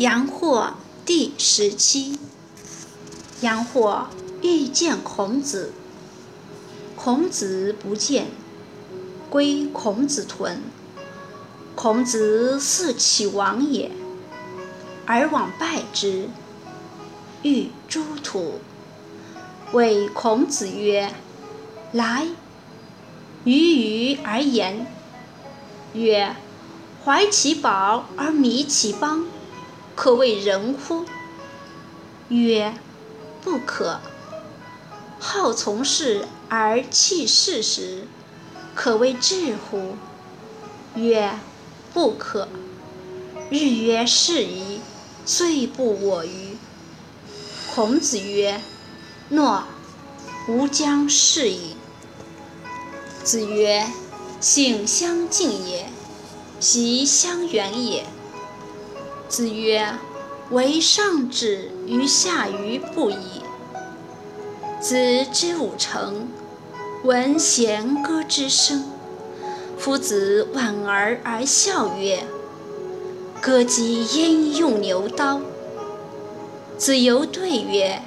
阳货第十七。阳货欲见孔子，孔子不见，归孔子屯。孔子似其王也，而往拜之，欲诸土。谓孔子曰：“来。”于于而言，曰：“怀其宝而迷其邦。”可谓仁乎？曰：不可。好从事而弃事实，可谓智乎？曰：不可。日曰是矣，岁不我与。孔子曰：诺，吾将是矣。子曰：性相近也，习相远也。子曰：“为上止于下愚不已。”子之五成，闻弦歌之声。夫子莞尔而笑曰：“歌姬焉用牛刀？”子游对曰：“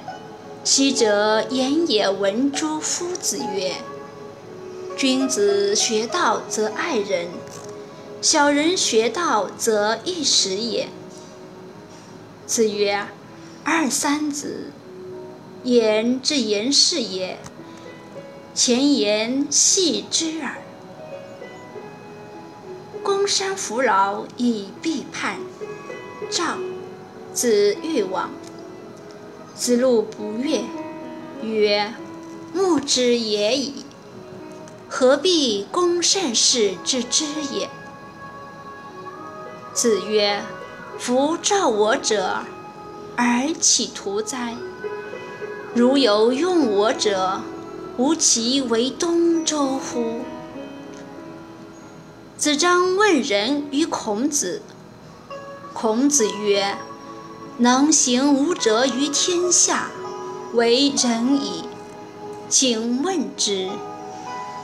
昔者言也闻诸夫子曰：‘君子学道则爱人，小人学道则易时也。’”子曰：“二三子，言之言是也。前言戏之耳。公山弗劳以必叛。赵子欲往，子路不悦，曰：‘木之也已，何必公善事之之也？’子曰。”夫召我者，而岂徒哉？如有用我者，吾其为东周乎？子张问仁于孔子。孔子曰：“能行吾者于天下，为仁矣。”请问之。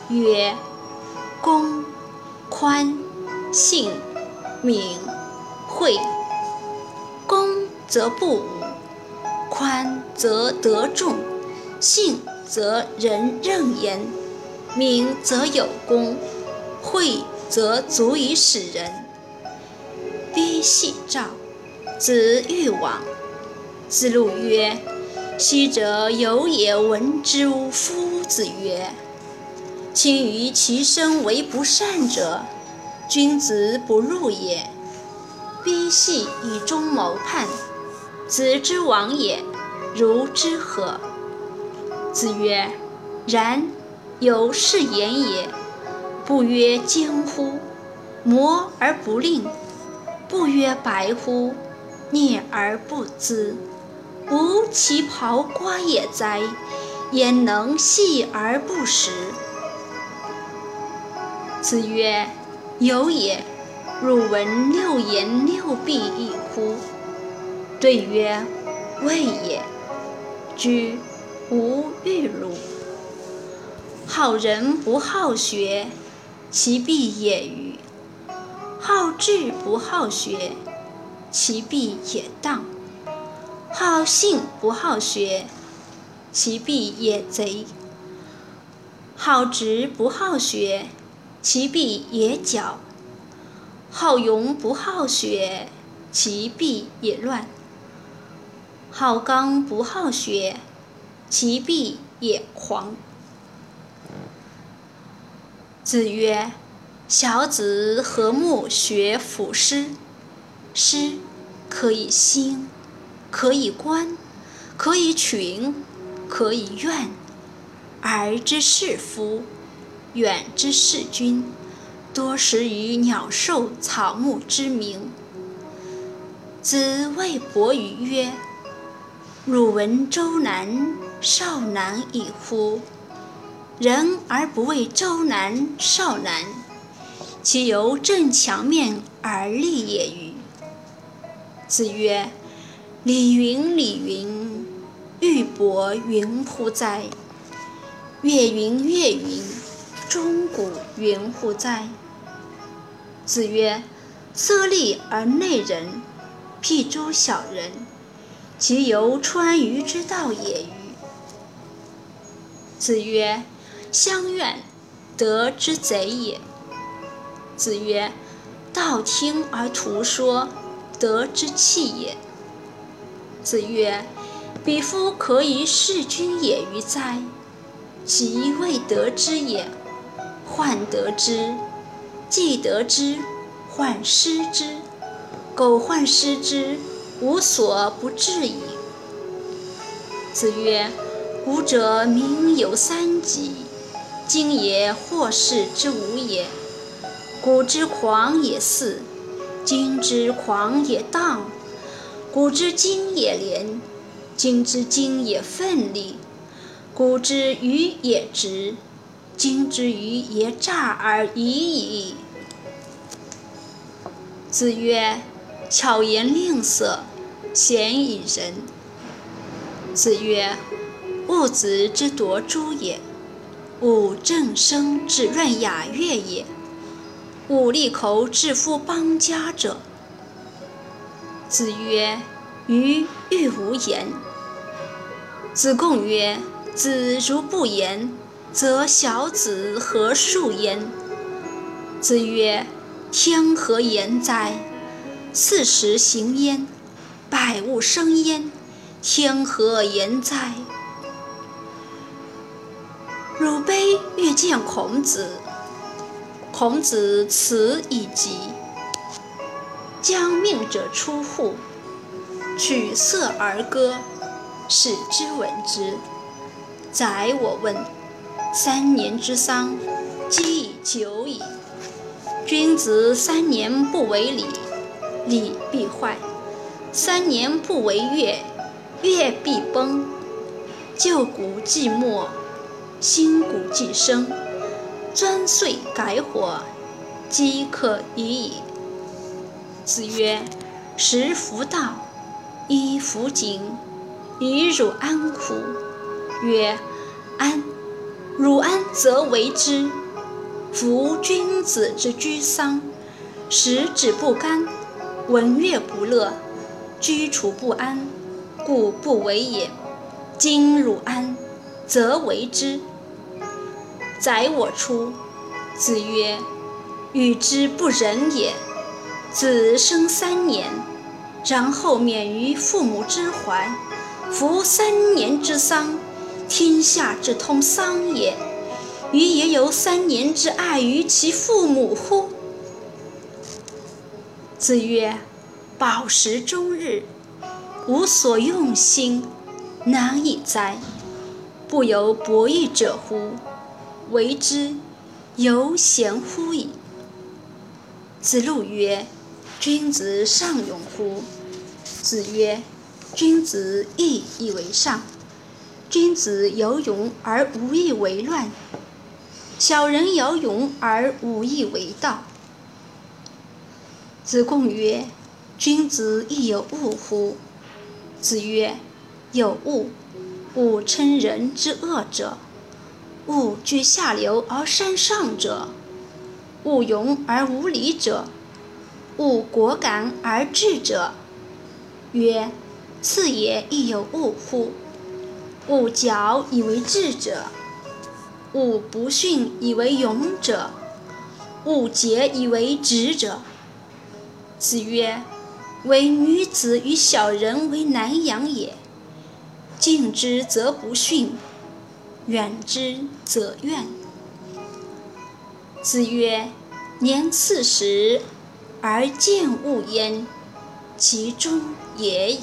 曰：公、宽、信、敏、惠。则不武，宽则得众，信则人任言，明则有功，惠则足以使人。逼系赵，子欲往。子路曰：“昔者有也闻之乎？夫子曰：‘亲于其身为不善者，君子不入也。’逼系以忠谋叛。”子之亡也，如之何？子曰：然，有是言也。不曰奸乎？磨而不令。不曰白乎？聂而不淄。吾其袍瓜也哉！焉能系而不食？子曰：有也。汝闻六言六必异乎？对曰：“未也。”居无欲辱。好人不好学，其必也愚；好智不好学，其必也当；好信不好学，其必也贼；好直不好学，其必也狡；好勇不好学，其必也乱。好刚不好学，其必也狂。子曰：“小子何慕学赋诗？诗可以兴，可以观，可以群，可以怨。而知是夫，远之是君，多识于鸟兽草木之名。”子谓伯鱼曰。汝闻周南少南矣乎？人而不为周南少南，其由正墙面而立也与？子曰：礼云礼云，玉帛云乎哉？月云月云，钟鼓云乎哉？子曰：色厉而内荏，辟诸小人，其由川渝之道也与？”子曰：“乡愿，德之贼也。”子曰：“道听而徒说，德之器也。”子曰：“彼夫可以事君也与哉？其未得之也。患得之，既得之，患失之。苟患失之，无所不至矣。”子曰：“古者民有三急，今也或是之无也。古之狂也肆，今之狂也荡。”古之今也廉，今之今也奋力；古之愚也直，今之愚也诈而已矣。子曰：“巧言令色，鲜矣仁。”子曰：“物子之夺诸也，吾正声之润雅乐也，吾利口之夫邦家者。”子曰：“余欲无言。”子贡曰：“子如不言，则小子何述焉？”子曰：“天何言哉？四时行焉，百物生焉，天何言哉？”汝卑欲见孔子，孔子辞以疾。将命者出户，取色而歌，使之闻之。宰我问：三年之丧，积以久矣。君子三年不为礼，礼必坏；三年不为月，月必崩。旧古既没，新古既生。钻碎改火，饥可已矣。子曰：“食弗道，衣弗锦，与汝安乎？”曰：“安。”汝安则为之。夫君子之居丧，食指不甘，闻乐不乐，居处不安，故不为也。今汝安，则为之。宰我出。子曰：“与之不仁也。”子生三年，然后免于父母之怀。夫三年之丧，天下之通丧也。予也有三年之爱于其父母乎？子曰：“饱食终日，无所用心，难以哉！不由博弈者乎？为之，犹贤乎矣。”子路曰。君子尚勇乎？子曰：君子义以为上。君子有勇而无义为乱，小人有勇而无义为道。子贡曰：君子亦有恶乎？子曰：有恶。恶称人之恶者，恶居下流而善上者，恶勇而无礼者。勿果敢而智者，曰：次也亦有恶乎？勿矫以为智者，勿不逊以为勇者，勿节以为直者。子曰：唯女子与小人为难养也。近之则不逊，远之则怨。子曰：年四十。而见物焉，其中也已。